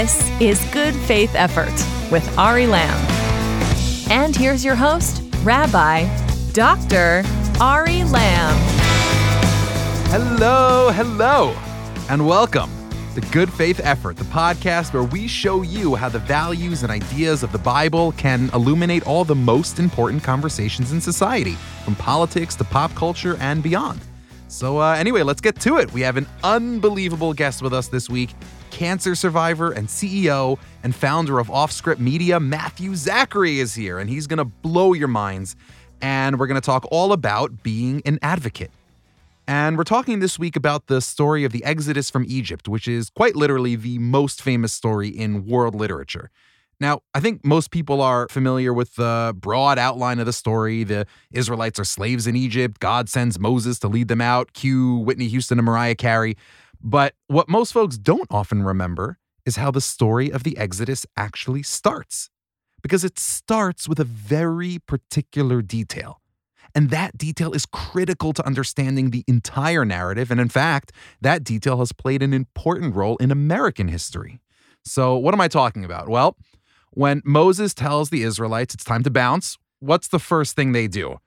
This is Good Faith Effort with Ari Lamb. And here's your host, Rabbi Dr. Ari Lamb. Hello, hello, and welcome to Good Faith Effort, the podcast where we show you how the values and ideas of the Bible can illuminate all the most important conversations in society, from politics to pop culture and beyond. So, uh, anyway, let's get to it. We have an unbelievable guest with us this week cancer survivor and CEO and founder of OffScrip Media, Matthew Zachary, is here, and he's going to blow your minds. And we're going to talk all about being an advocate. And we're talking this week about the story of the Exodus from Egypt, which is quite literally the most famous story in world literature. Now, I think most people are familiar with the broad outline of the story. The Israelites are slaves in Egypt. God sends Moses to lead them out. Cue Whitney Houston and Mariah Carey. But what most folks don't often remember is how the story of the Exodus actually starts. Because it starts with a very particular detail. And that detail is critical to understanding the entire narrative. And in fact, that detail has played an important role in American history. So, what am I talking about? Well, when Moses tells the Israelites it's time to bounce, what's the first thing they do?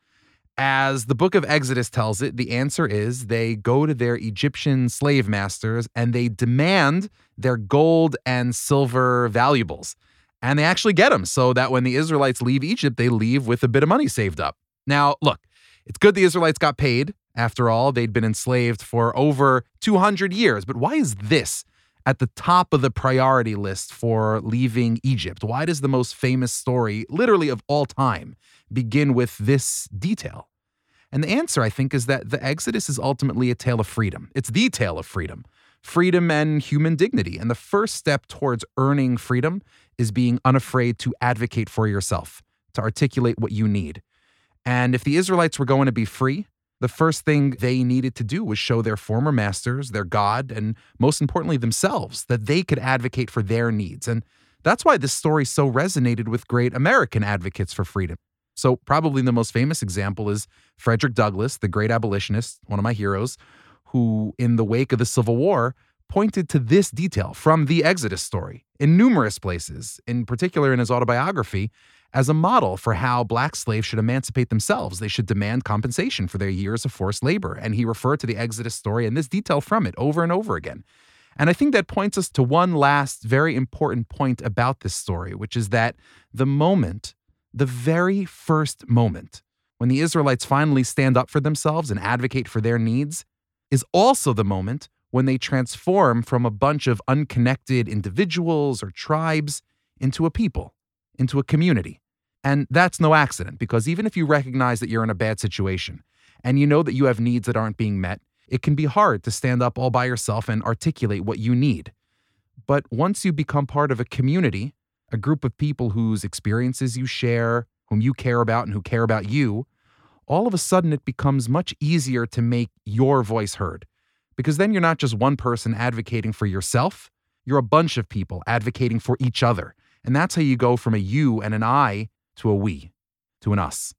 As the book of Exodus tells it, the answer is they go to their Egyptian slave masters and they demand their gold and silver valuables. And they actually get them so that when the Israelites leave Egypt, they leave with a bit of money saved up. Now, look, it's good the Israelites got paid. After all, they'd been enslaved for over 200 years. But why is this at the top of the priority list for leaving Egypt? Why does the most famous story, literally of all time, begin with this detail? And the answer, I think, is that the Exodus is ultimately a tale of freedom. It's the tale of freedom, freedom and human dignity. And the first step towards earning freedom is being unafraid to advocate for yourself, to articulate what you need. And if the Israelites were going to be free, the first thing they needed to do was show their former masters, their God, and most importantly, themselves, that they could advocate for their needs. And that's why this story so resonated with great American advocates for freedom. So, probably the most famous example is Frederick Douglass, the great abolitionist, one of my heroes, who, in the wake of the Civil War, pointed to this detail from the Exodus story in numerous places, in particular in his autobiography, as a model for how black slaves should emancipate themselves. They should demand compensation for their years of forced labor. And he referred to the Exodus story and this detail from it over and over again. And I think that points us to one last very important point about this story, which is that the moment, the very first moment, when the Israelites finally stand up for themselves and advocate for their needs, is also the moment when they transform from a bunch of unconnected individuals or tribes into a people, into a community. And that's no accident because even if you recognize that you're in a bad situation and you know that you have needs that aren't being met, it can be hard to stand up all by yourself and articulate what you need. But once you become part of a community, a group of people whose experiences you share, whom you care about, and who care about you, all of a sudden it becomes much easier to make your voice heard. Because then you're not just one person advocating for yourself, you're a bunch of people advocating for each other. And that's how you go from a you and an I to a we, to an us.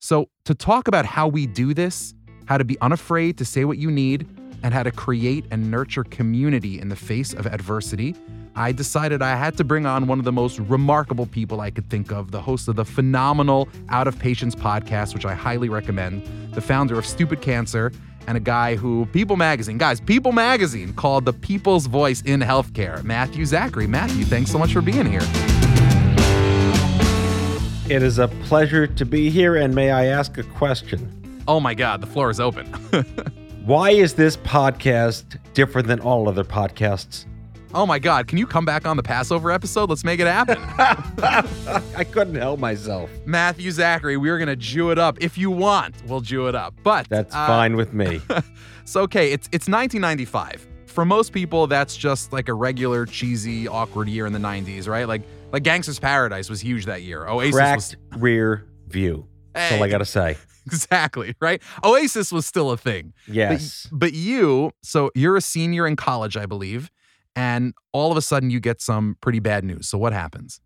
So, to talk about how we do this, how to be unafraid to say what you need, and how to create and nurture community in the face of adversity, I decided I had to bring on one of the most remarkable people I could think of, the host of the phenomenal Out of Patients podcast, which I highly recommend, the founder of Stupid Cancer, and a guy who People Magazine, guys, People Magazine called the people's voice in healthcare, Matthew Zachary. Matthew, thanks so much for being here. It is a pleasure to be here, and may I ask a question? Oh my God, the floor is open. Why is this podcast different than all other podcasts? Oh my God, can you come back on the Passover episode? Let's make it happen. I couldn't help myself. Matthew Zachary, we're going to Jew it up. If you want, we'll Jew it up. But That's uh, fine with me. so, okay, it's, it's 1995. For most people, that's just like a regular, cheesy, awkward year in the 90s, right? Like, like Gangsta's Paradise was huge that year. Oasis Cracked was rear view. That's all I got to say. Exactly, right? Oasis was still a thing. Yes. But, but you, so you're a senior in college, I believe, and all of a sudden you get some pretty bad news. So what happens?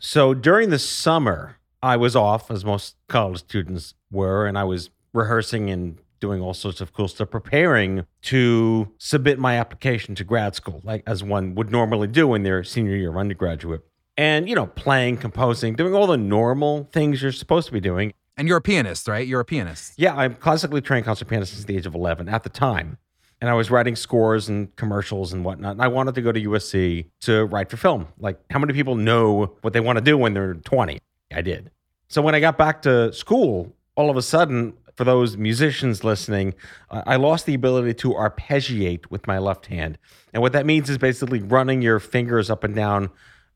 So during the summer, I was off, as most college students were, and I was rehearsing and doing all sorts of cool stuff, preparing to submit my application to grad school, like as one would normally do in their senior year of undergraduate. And, you know, playing, composing, doing all the normal things you're supposed to be doing. And you're a pianist, right? You're a pianist. Yeah, I'm classically trained concert pianist since the age of 11 at the time. And I was writing scores and commercials and whatnot. And I wanted to go to USC to write for film. Like, how many people know what they want to do when they're 20? I did. So when I got back to school, all of a sudden, for those musicians listening, I lost the ability to arpeggiate with my left hand. And what that means is basically running your fingers up and down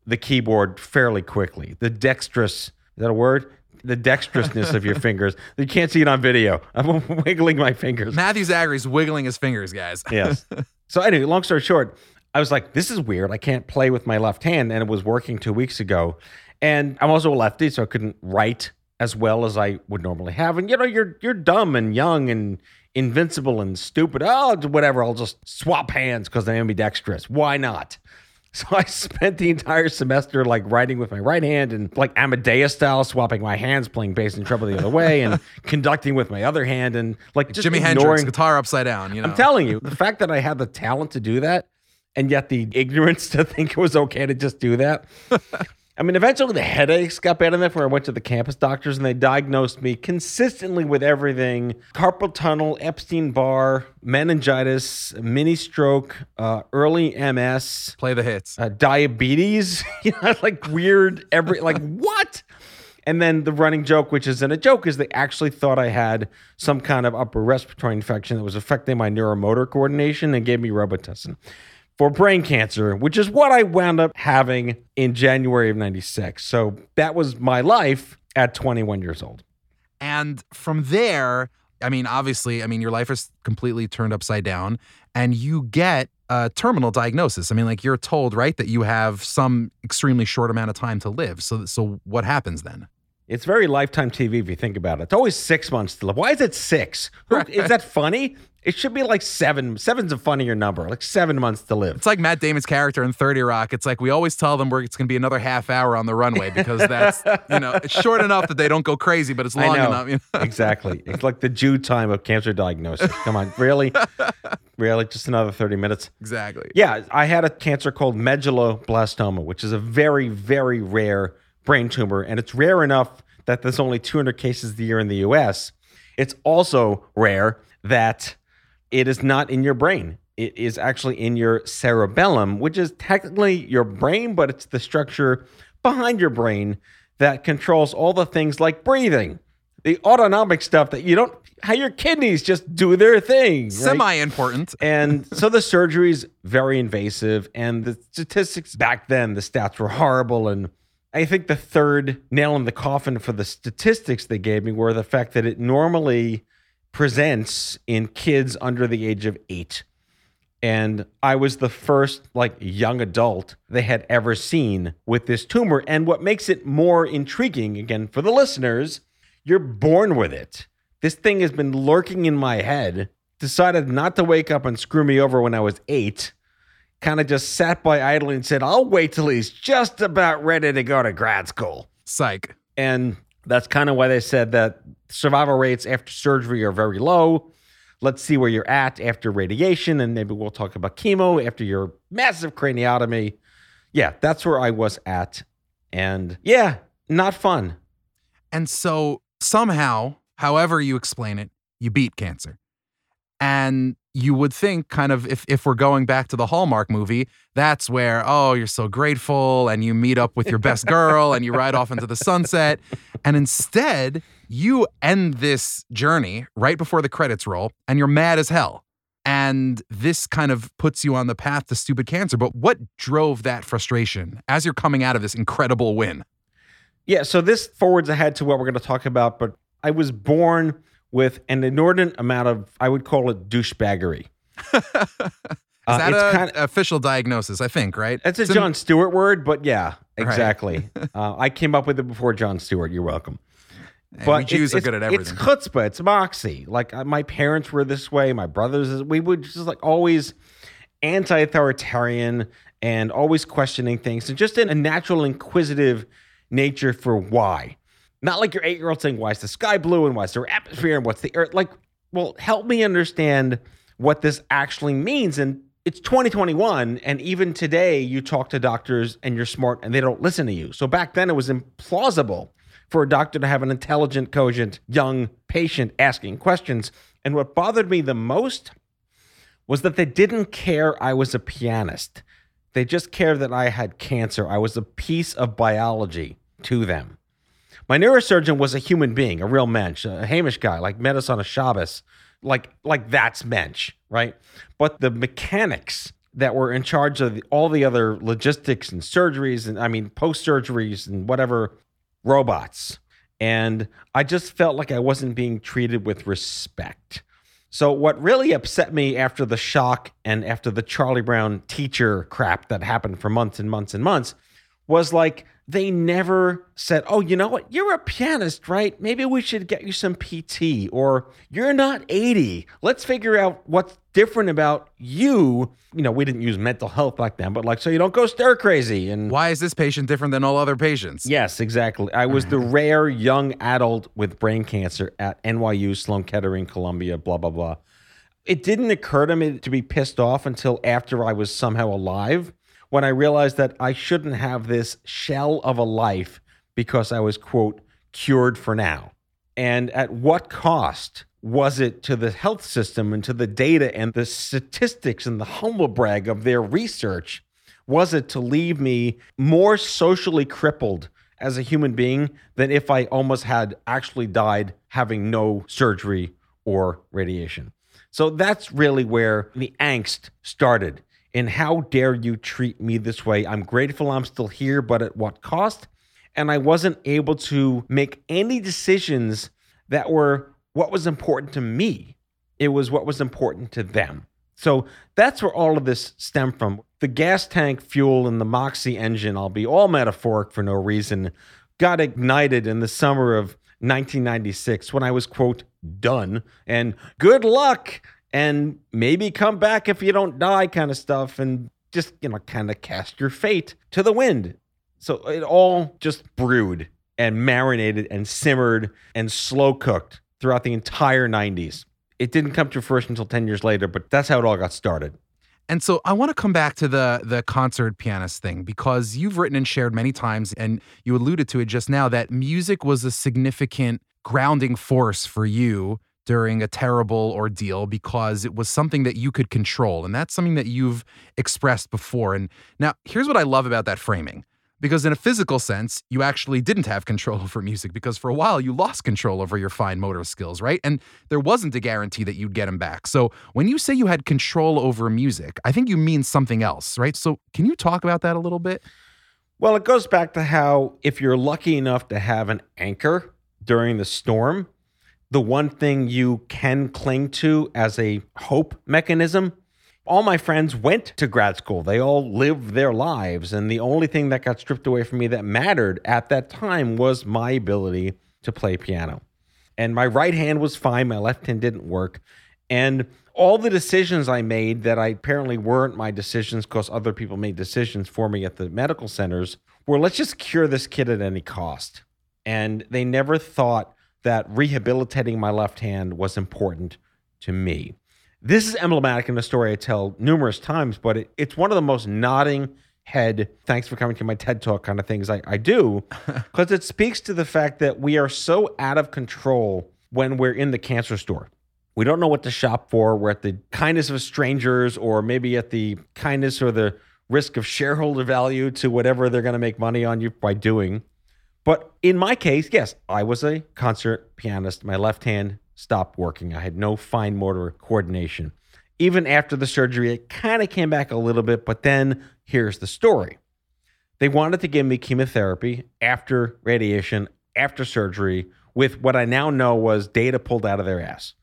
the keyboard fairly quickly. The dexterous, is that a word? The dexterousness of your fingers. You can't see it on video. I'm wiggling my fingers. Matthew Zachary's wiggling his fingers, guys. yes. So anyway, long story short, I was like, this is weird. I can't play with my left hand, and it was working two weeks ago. And I'm also a lefty, so I couldn't write as well as I would normally have. And you know, you're you're dumb and young and invincible and stupid. Oh, whatever. I'll just swap hands because I'm ambidextrous. Why not? So I spent the entire semester like writing with my right hand and like Amadeus style, swapping my hands, playing bass and treble the other way, and conducting with my other hand, and like just Jimi ignoring. Hendrix, guitar upside down. You know, I'm telling you, the fact that I had the talent to do that, and yet the ignorance to think it was okay to just do that. I mean, eventually the headaches got bad enough where I went to the campus doctors and they diagnosed me consistently with everything carpal tunnel, Epstein Barr, meningitis, mini stroke, uh, early MS, play the hits. uh, diabetes, you know, like weird, every, like what? And then the running joke, which isn't a joke, is they actually thought I had some kind of upper respiratory infection that was affecting my neuromotor coordination and gave me Robitussin for brain cancer, which is what I wound up having in January of 96. So that was my life at 21 years old. And from there, I mean, obviously, I mean, your life is completely turned upside down and you get a terminal diagnosis. I mean, like you're told, right, that you have some extremely short amount of time to live. So, so what happens then? It's very lifetime TV if you think about it. It's always six months to live. Why is it six? Who- Is that funny? It should be like seven. Seven's a funnier number, like seven months to live. It's like Matt Damon's character in 30 Rock. It's like we always tell them we're, it's going to be another half hour on the runway because that's, you know, it's short enough that they don't go crazy, but it's long enough. You know? exactly. It's like the due time of cancer diagnosis. Come on, really? really? Just another 30 minutes? Exactly. Yeah, I had a cancer called medulloblastoma, which is a very, very rare brain tumor. And it's rare enough that there's only 200 cases a year in the US. It's also rare that it is not in your brain. It is actually in your cerebellum, which is technically your brain, but it's the structure behind your brain that controls all the things like breathing, the autonomic stuff that you don't, how your kidneys just do their thing. right? Semi important. And so the surgery is very invasive, and the statistics back then, the stats were horrible. And I think the third nail in the coffin for the statistics they gave me were the fact that it normally presents in kids under the age of eight. And I was the first like young adult they had ever seen with this tumor. And what makes it more intriguing, again, for the listeners, you're born with it. This thing has been lurking in my head, decided not to wake up and screw me over when I was eight, kind of just sat by idly and said, I'll wait till he's just about ready to go to grad school. Psych. And that's kind of why they said that survival rates after surgery are very low. Let's see where you're at after radiation, and maybe we'll talk about chemo after your massive craniotomy. Yeah, that's where I was at. And yeah, not fun. And so somehow, however you explain it, you beat cancer. And you would think, kind of, if, if we're going back to the Hallmark movie, that's where, oh, you're so grateful and you meet up with your best girl and you ride off into the sunset. And instead, you end this journey right before the credits roll and you're mad as hell. And this kind of puts you on the path to stupid cancer. But what drove that frustration as you're coming out of this incredible win? Yeah, so this forwards ahead to what we're going to talk about, but I was born with an inordinate amount of, I would call it douchebaggery. Is Uh, that it's a kinda- official diagnosis? I think, right? That's a It's in- Jon Stewart word, but yeah, Right. exactly. uh, I came up with it before Jon Stewart. You're welcome. Hey, But Jews it's, are good at everything. It's chutzpah. It's moxie. Like uh, my parents were this way. My brothers, we would just like always anti-authoritarian and always questioning things, and just in a natural inquisitive nature for why. Not like your eight-year-old saying, "Why is the sky blue?" and "Why is there atmosphere?" and "What's the earth?" Like well, help me understand what this actually means. And it's 2021. And even today, you talk to doctors and you're smart and they don't listen to you. So back then, it was implausible for a doctor to have an intelligent, cogent, young patient asking questions. And what bothered me the most was that they didn't care I was a pianist. They just cared that I had cancer. I was a piece of biology to them. My neurosurgeon was a human being, a real mensch, a heimish guy, like met us on a Shabbos, like like that's mensch, right? But the mechanics that were in charge of all the other logistics and surgeries, and I mean post surgeries and whatever robots, and I just felt like I wasn't being treated with respect. So what really upset me after the shock and after the Charlie Brown teacher crap that happened for months and months and months was like they never said, Oh, you know what? You're a pianist, right? Maybe we should get you some PT, or you're not 80. Let's figure out what's different about you. You know, we didn't use mental health back then, but like, so you don't go stir crazy. And Why is this patient different than all other patients? yes, exactly. I was the rare young adult with brain cancer at NYU, Sloan Kettering, Columbia, blah, blah, blah. It didn't occur to me to be pissed off until after I was somehow alive when I realized that I shouldn't have this shell of a life because I was, quote, cured for now. And at what cost was it to the health system and to the data and the statistics and the humble brag of their research? Was it to leave me more socially crippled as a human being than if I almost had actually died having no surgery or radiation? So that's really where the angst started and how dare you treat me this way? I'm grateful I'm still here, but at what cost? And I wasn't able to make any decisions that were what was important to me. It was what was important to them. So that's where all of this stemmed from. The gas tank fuel and the Moxie engine, I'll be all metaphoric for no reason, got ignited in the summer of 1996 when I was, quote, done. And good luck and maybe come back if you don't die kind of stuff and just you know kind of cast your fate to the wind. So it all just brewed and marinated and simmered and slow cooked throughout the entire 90s it didn't come to fruition until 10 years later but that's how it all got started. And so I want to come back to the the concert pianist thing because you've written and shared many times and you alluded to it just now that music was a significant grounding force for you during a terrible ordeal because it was something that you could control. And that's something that you've expressed before. And now, here's what I love about that framing. Because in a physical sense, you actually didn't have control over music because for a while you lost control over your fine motor skills, right? And there wasn't a guarantee that you'd get them back. So when you say you had control over music, I think you mean something else, right? So can you talk about that a little bit? well it goes back to how if you're lucky enough to have an anchor during the storm the one thing you can cling to as a hope mechanism. All my friends went to grad school. They all lived their lives. And the only thing that got stripped away from me that mattered at that time was my ability to play piano. And my right hand was fine, my left hand didn't work. And all the decisions I made that I apparently weren't my decisions because other people made decisions for me at the medical centers were let's just cure this kid at any cost. And they never thought that rehabilitating my left hand was important to me. This is emblematic in a story I tell numerous times, but it, it's one of the most nodding head, thanks for coming to my TED Talk kind of things I, I do, because it speaks to the fact that we are so out of control when we're in the cancer store. We don't know what to shop for. We're at the kindness of strangers, or maybe at the kindness or the risk of shareholder value to whatever they're going to make money on you by doing. But in my case, yes, I was a concert pianist. My left hand stopped working. I had no fine motor coordination. Even after the surgery, it kind of came back a little bit, but then here's the story. They wanted to give me chemotherapy after radiation, after surgery, with what I now know was data pulled out of their ass.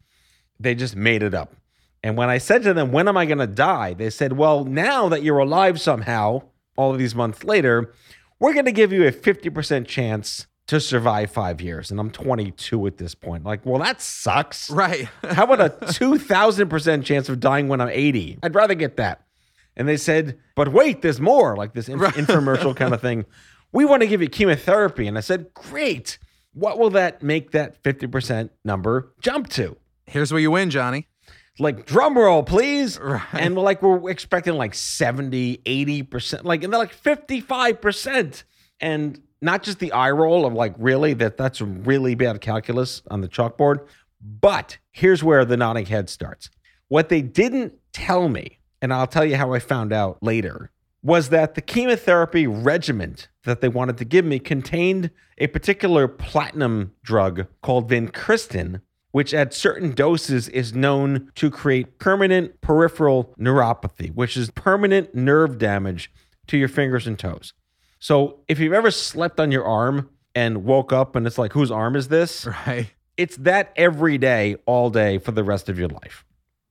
They just made it up. And when I said to them, When am I going to die? They said, Well, now that you're alive somehow, all of these months later, we're going to give you a 50% chance to survive five years. And I'm 22 at this point. Like, well, that sucks. Right. How about a 2000% chance of dying when I'm 80? I'd rather get that. And they said, but wait, there's more, like this inf- infomercial kind of thing. We want to give you chemotherapy. And I said, great. What will that make that 50% number jump to? Here's where you win, Johnny. Like drum roll, please. Right. And we're like we're expecting like 70, 80%, like and they're like 55%. And not just the eye roll of like really that that's really bad calculus on the chalkboard, but here's where the nodding head starts. What they didn't tell me, and I'll tell you how I found out later, was that the chemotherapy regimen that they wanted to give me contained a particular platinum drug called vincristine, which at certain doses is known to create permanent peripheral neuropathy, which is permanent nerve damage to your fingers and toes. So if you've ever slept on your arm and woke up and it's like, whose arm is this? Right. It's that every day, all day for the rest of your life.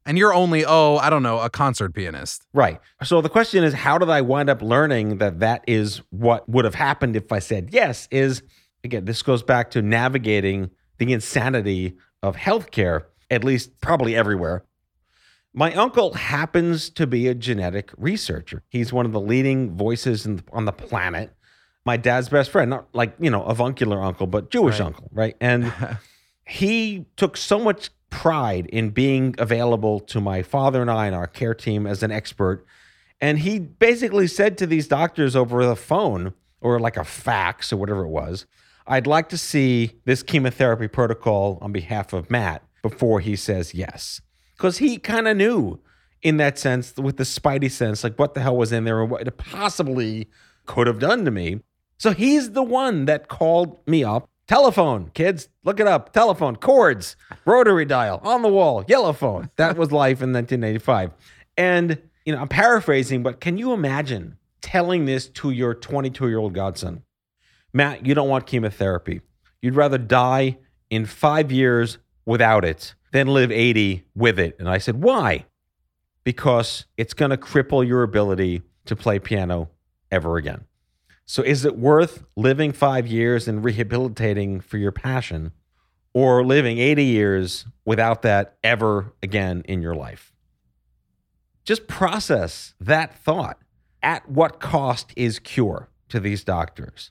And you're only, oh, I don't know, a concert pianist. Right. So the question is, how did I wind up learning that that is what would have happened if I said yes? Is again, this goes back to navigating the insanity of healthcare, at least probably everywhere. My uncle happens to be a genetic researcher. He's one of the leading voices in, on the planet. My dad's best friend, not like, you know, avuncular uncle, but Jewish Right. uncle, right? And he took so much pride in being available to my father and I and our care team as an expert. And he basically said to these doctors over the phone or like a fax or whatever it was, I'd like to see this chemotherapy protocol on behalf of Matt before he says yes. Because he kind of knew in that sense, with the spidey sense, like what the hell was in there and what it possibly could have done to me. So he's the one that called me up. Telephone, kids, look it up. Telephone, cords, rotary dial, on the wall, yellow phone. That was life in 1985. And, you know, I'm paraphrasing, but can you imagine telling this to your 22 year old godson? Matt, you don't want chemotherapy. You'd rather die in five years without it than live 80 with it. And I said, why? Because it's going to cripple your ability to play piano ever again. So is it worth living five years and rehabilitating for your passion or living 80 years without that ever again in your life? Just process that thought. At what cost is cure to these doctors?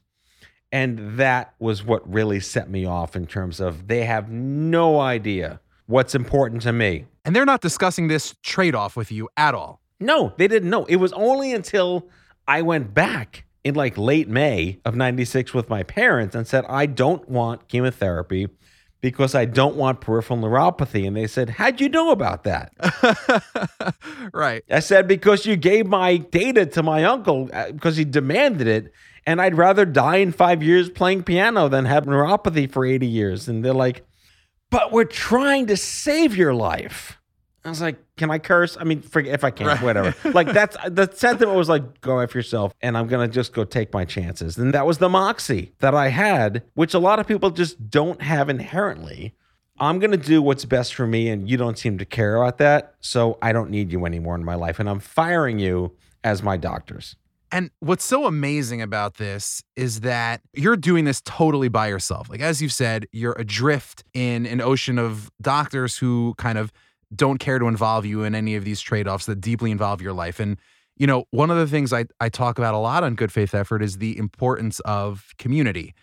And that was what really set me off in terms of they have no idea what's important to me. And they're not discussing this trade off with you at all. No, they didn't know. It was only until I went back in like late May of 96 with my parents and said, I don't want chemotherapy because I don't want peripheral neuropathy. And they said, How'd you know about that? right. I said, Because you gave my data to my uncle uh, because he demanded it. And I'd rather die in five years playing piano than have neuropathy for 80 years. And they're like, But we're trying to save your life. I was like, can I curse? I mean, forget if I can, Right. whatever. Like that's the sentiment was like, go after yourself, and I'm gonna just go take my chances. And that was the moxie that I had, which a lot of people just don't have inherently. I'm gonna do what's best for me, and you don't seem to care about that, so I don't need you anymore in my life, and I'm firing you as my doctors. And what's so amazing about this is that you're doing this totally by yourself. Like, as you've said, you're adrift in an ocean of doctors who kind of don't care to involve you in any of these trade offs that deeply involve your life. And, you know, one of the things I, I talk about a lot on Good Faith Effort is the importance of community.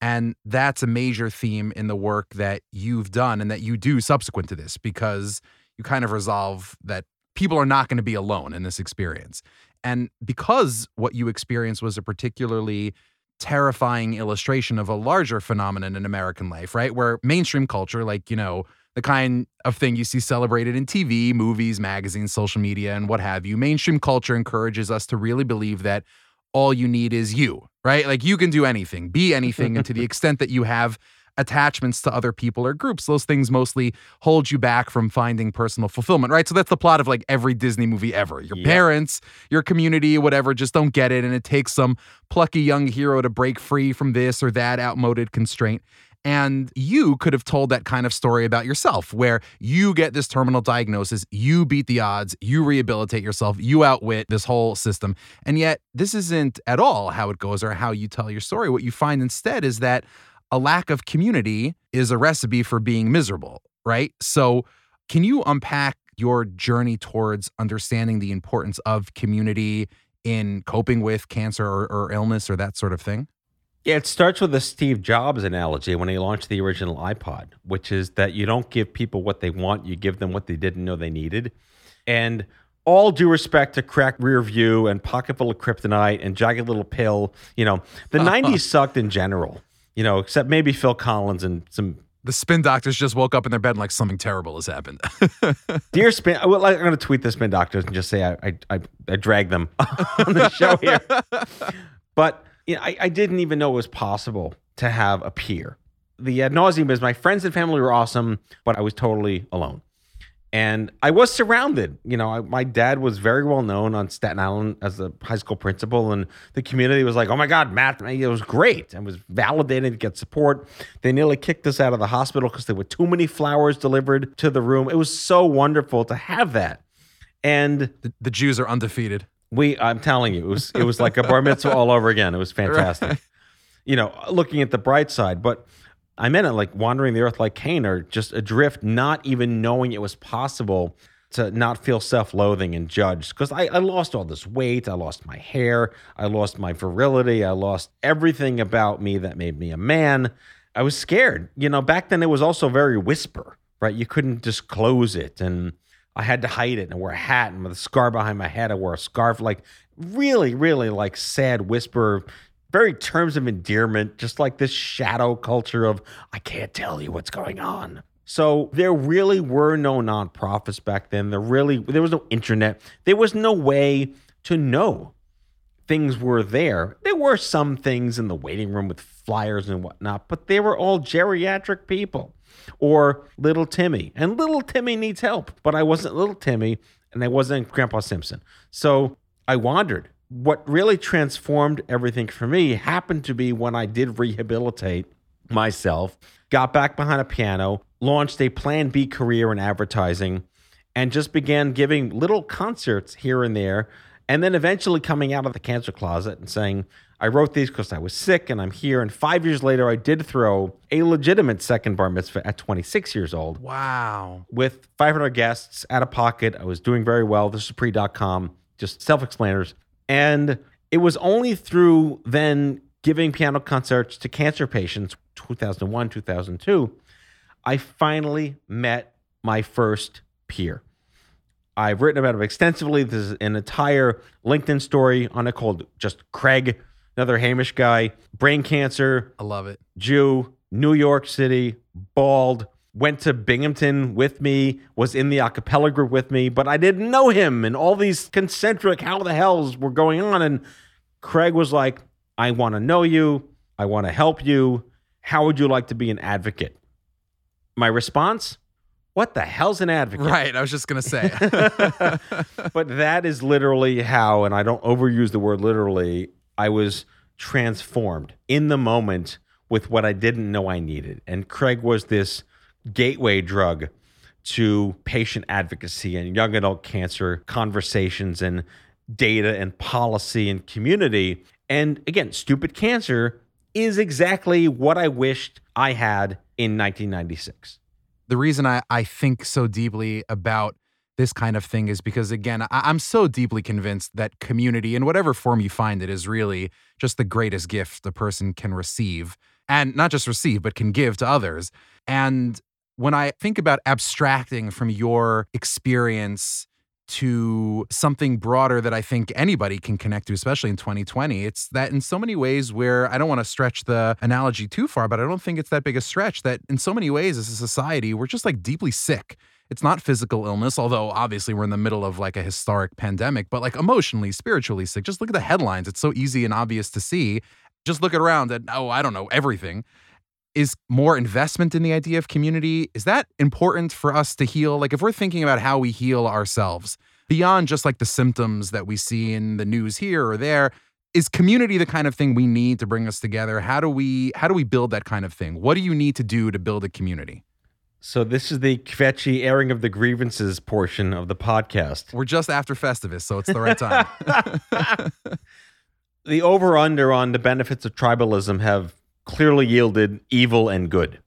And that's a major theme in the work that you've done and that you do subsequent to this because you kind of resolve that people are not going to be alone in this experience. And because what you experienced was a particularly terrifying illustration of a larger phenomenon in American life, right? Where mainstream culture, like, you know, the kind of thing you see celebrated in TV, movies, magazines, social media, and what have you, mainstream culture encourages us to really believe that all you need is you, right? Like you can do anything, be anything, and to the extent that you have attachments to other people or groups, those things mostly hold you back from finding personal fulfillment, right? So that's the plot of like every Disney movie ever. Your Yep. parents, your community, whatever, just don't get it. And it takes some plucky young hero to break free from this or that outmoded constraint. And you could have told that kind of story about yourself, where you get this terminal diagnosis, you beat the odds, you rehabilitate yourself, you outwit this whole system. And yet, this isn't at all how it goes or how you tell your story. What you find instead is that a lack of community is a recipe for being miserable, right? So, can you unpack your journey towards understanding the importance of community in coping with cancer or, or illness or that sort of thing? Yeah, it starts with a Steve Jobs analogy when he launched the original iPod, which is that you don't give people what they want, you give them what they didn't know they needed. And all due respect to Crack rear view and pocket full of kryptonite and jagged little pill, you know, the 90s sucked in general, you know, except maybe Phil Collins and some The spin doctors just woke up in their bed and like something terrible has happened. Dear Spin, well, I'm going to tweet the Spin Doctors and just say I I, I, I dragged them on the show here. But you know, I, I didn't even know it was possible to have a peer. The ad nauseum is my friends and family were awesome, but I was totally alone. And I was surrounded. You know, I, my dad was very well known on Staten Island as a high school principal, and the community was like, "Oh my God, Matt!" It was great and was validated to get support. They nearly kicked us out of the hospital because there were too many flowers delivered to the room. It was so wonderful to have that. And the, the Jews are undefeated. We, I'm telling you, it was it was like a bar mitzvah all over again. It was fantastic. Right. You know, looking at the bright side, but I meant it like wandering the earth like Cain, or just adrift, not even knowing it was possible to not feel self-loathing and judged. Because I, I lost all this weight, I lost my hair, I lost my virility, I lost everything about me that made me a man. I was scared. You know, back then it was also very whisper, right? You couldn't disclose it, and I had to hide it and wear a hat and with a scar behind my head. I wore a scarf, like really, really like sad whisper, very terms of endearment, just like this shadow culture of I can't tell you what's going on. So there really were no nonprofits back then. There really there was no internet. There was no way to know things were there. There were some things in the waiting room with flyers and whatnot, but they were all geriatric people or little Timmy. And little Timmy needs help, but I wasn't little Timmy and I wasn't Grandpa Simpson. So I wandered. What really transformed everything for me happened to be when I did rehabilitate myself, got back behind a piano, launched a Plan B career in advertising, and just began giving little concerts here and there. And then eventually coming out of the cancer closet and saying, I wrote these because I was sick and I'm here. And five years later, I did throw a legitimate second bar mitzvah at 26 years old Wow. with 500 guests out of pocket. I was doing very well. This is pre.com, just self explainers. And it was only through then giving piano concerts to cancer patients, 2001, 2002, I finally met my first peer. I've written about him extensively. There's an entire LinkedIn story on it called just Craig, another heimish guy, brain cancer, I love it. Jew, New York City, bald, went to Binghamton with me, was in the a cappella group with me, but I didn't know him and all these concentric how the hells were going on. And Craig was like, I want to know you. I want to help you. How would you like to be an advocate? My response, what the hell's an advocate? Right. I was just gonna say. but that is literally how, and I don't overuse the word literally, I was transformed in the moment with what I didn't know I needed. And Craig was this gateway drug to patient advocacy and young adult cancer conversations and data and policy and community. And again, stupid cancer is exactly what I wished I had in 1996. the reason I, I think so deeply about this kind of thing is because again I, i'm so deeply convinced that community in whatever form you find it is really just the greatest gift a person can receive and not just receive but can give to others and when i think about abstracting from your experience to something broader that I think anybody can connect to, especially in 2020. It's that in so many ways where I don't want to stretch the analogy too far, but I don't think it's that big a stretch that in so many ways as a society, we're just like deeply sick. It's not physical illness, although obviously we're in the middle of like a historic pandemic, but like emotionally, spiritually sick. Just look at the headlines. It's so easy and obvious to see. Just look around at, oh, I don't know, everything is more investment in the idea of community is that important for us to heal like if we're thinking about how we heal ourselves beyond just like the symptoms that we see in the news here or there is community the kind of thing we need to bring us together how do we how do we build that kind of thing what do you need to do to build a community So this is the kvetchy airing of the grievances portion of the podcast. we're just after festivus so it's the right time the over under on the benefits of tribalism have clearly yielded evil and good.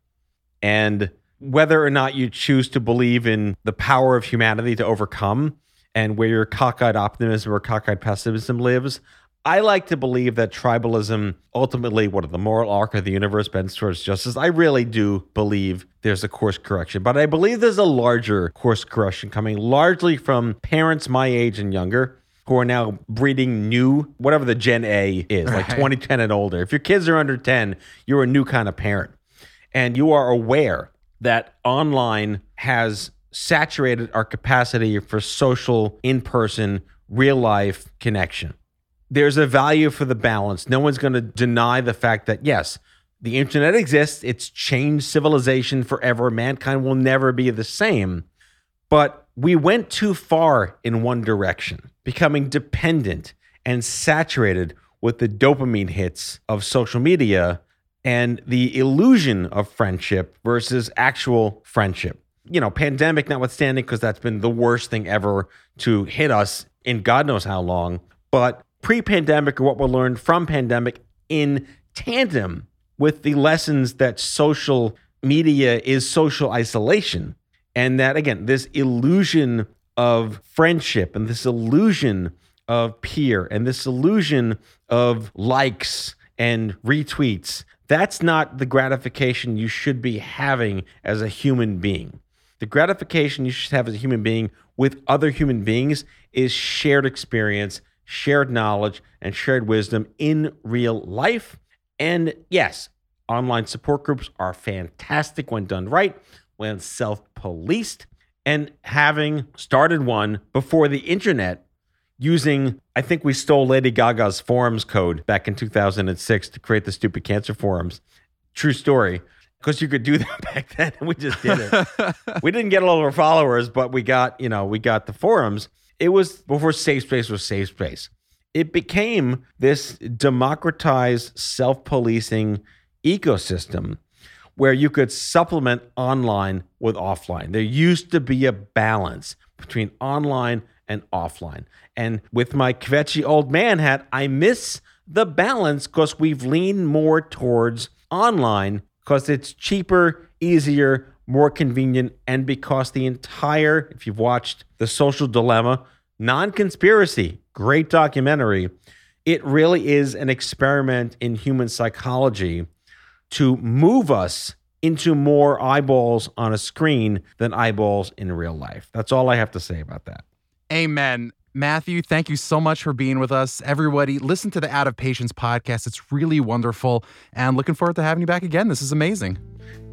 And whether or not you choose to believe in the power of humanity to overcome and where your cockeyed optimism or cockeyed pessimism lives, I like to believe that tribalism ultimately, what the moral arc of the universe bends towards justice. I really do believe there's a course correction, but I believe there's a larger course correction coming largely from parents my age and younger who are now breeding new, whatever the Gen A is, like Right. 2010 and older. If your kids are under 10, you're a new kind of parent. And you are aware that online has saturated our capacity for social, in person, real life connection. There's a value for the balance. No one's going to deny the fact that, yes, the internet exists, it's changed civilization forever. Mankind will never be the same. But we went too far in one direction, becoming dependent and saturated with the dopamine hits of social media and the illusion of friendship versus actual friendship. You know, pandemic notwithstanding, because that's been the worst thing ever to hit us in God knows how long. But pre pandemic, or what we learned from pandemic in tandem with the lessons that social media is social isolation. And that, again, this illusion of friendship and this illusion of peer and this illusion of likes and retweets, that's not the gratification you should be having as a human being. The gratification you should have as a human being with other human beings is shared experience, shared knowledge, and shared wisdom in real life. And yes, online support groups are fantastic when done right, when self policed. And having started one before the internet, using, I think we stole Lady Gaga's forums code back in 2006 to create the stupid cancer forums. True story. Because you could do that back then, and we just did it. we didn't get a lot of our followers, but we got, you know, we got the forums. It was before Safe Space was Safe Space. It became this democratized self policing ecosystem where you could supplement online with offline. There used to be a balance between online and offline. And with my kvetchy old man hat, I miss the balance because we've leaned more towards online because it's cheaper, easier, more convenient, and because the entire, if you've watched The Social Dilemma, non conspiracy, great documentary, it really is an experiment in human psychology to move us into more eyeballs on a screen than eyeballs in real life. That's all I have to say about that. Amen. Matthew, thank you so much for being with us. Everybody, listen to the Out of Patients podcast. It's really wonderful. And looking forward to having you back again. This is amazing.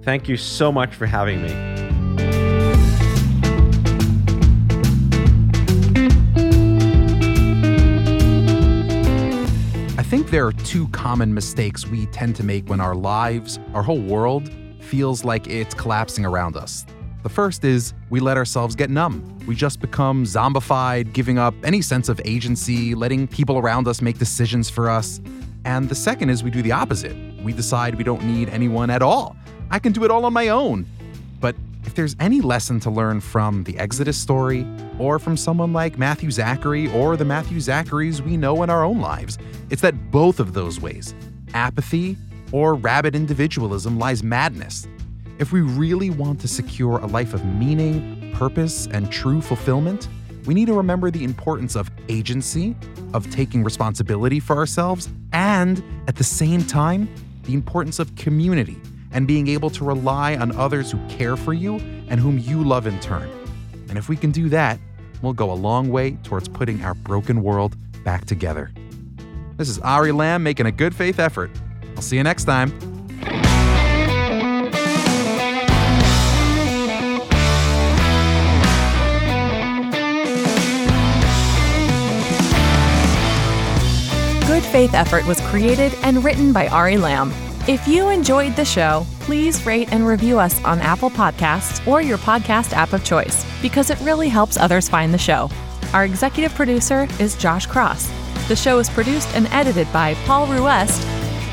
Thank you so much for having me. I think there are two common mistakes we tend to make when our lives, our whole world, feels like it's collapsing around us. The first is we let ourselves get numb. We just become zombified, giving up any sense of agency, letting people around us make decisions for us. And the second is we do the opposite. We decide we don't need anyone at all. I can do it all on my own. But if there's any lesson to learn from the Exodus story, or from someone like Matthew Zachary, or the Matthew Zacharies we know in our own lives, it's that both of those ways, apathy or rabid individualism, lies madness. If we really want to secure a life of meaning, purpose, and true fulfillment, we need to remember the importance of agency, of taking responsibility for ourselves, and at the same time, the importance of community and being able to rely on others who care for you and whom you love in turn. And if we can do that, we'll go a long way towards putting our broken world back together. This is Ari Lamb making a good faith effort. I'll see you next time. Good Faith Effort was created and written by Ari Lamb. If you enjoyed the show, please rate and review us on Apple Podcasts or your podcast app of choice because it really helps others find the show. Our executive producer is Josh Cross. The show is produced and edited by Paul Ruest.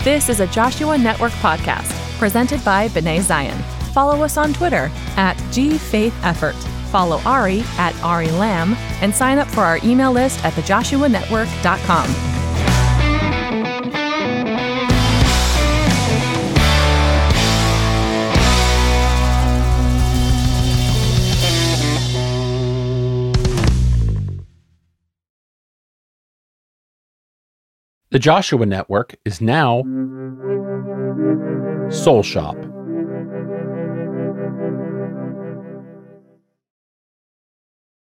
This is a Joshua Network podcast presented by B'nai Zion. Follow us on Twitter at GFaithEffort. Follow Ari at Ari Lamb and sign up for our email list at thejoshuanetwork.com. The Joshua Network is now Soul Shop.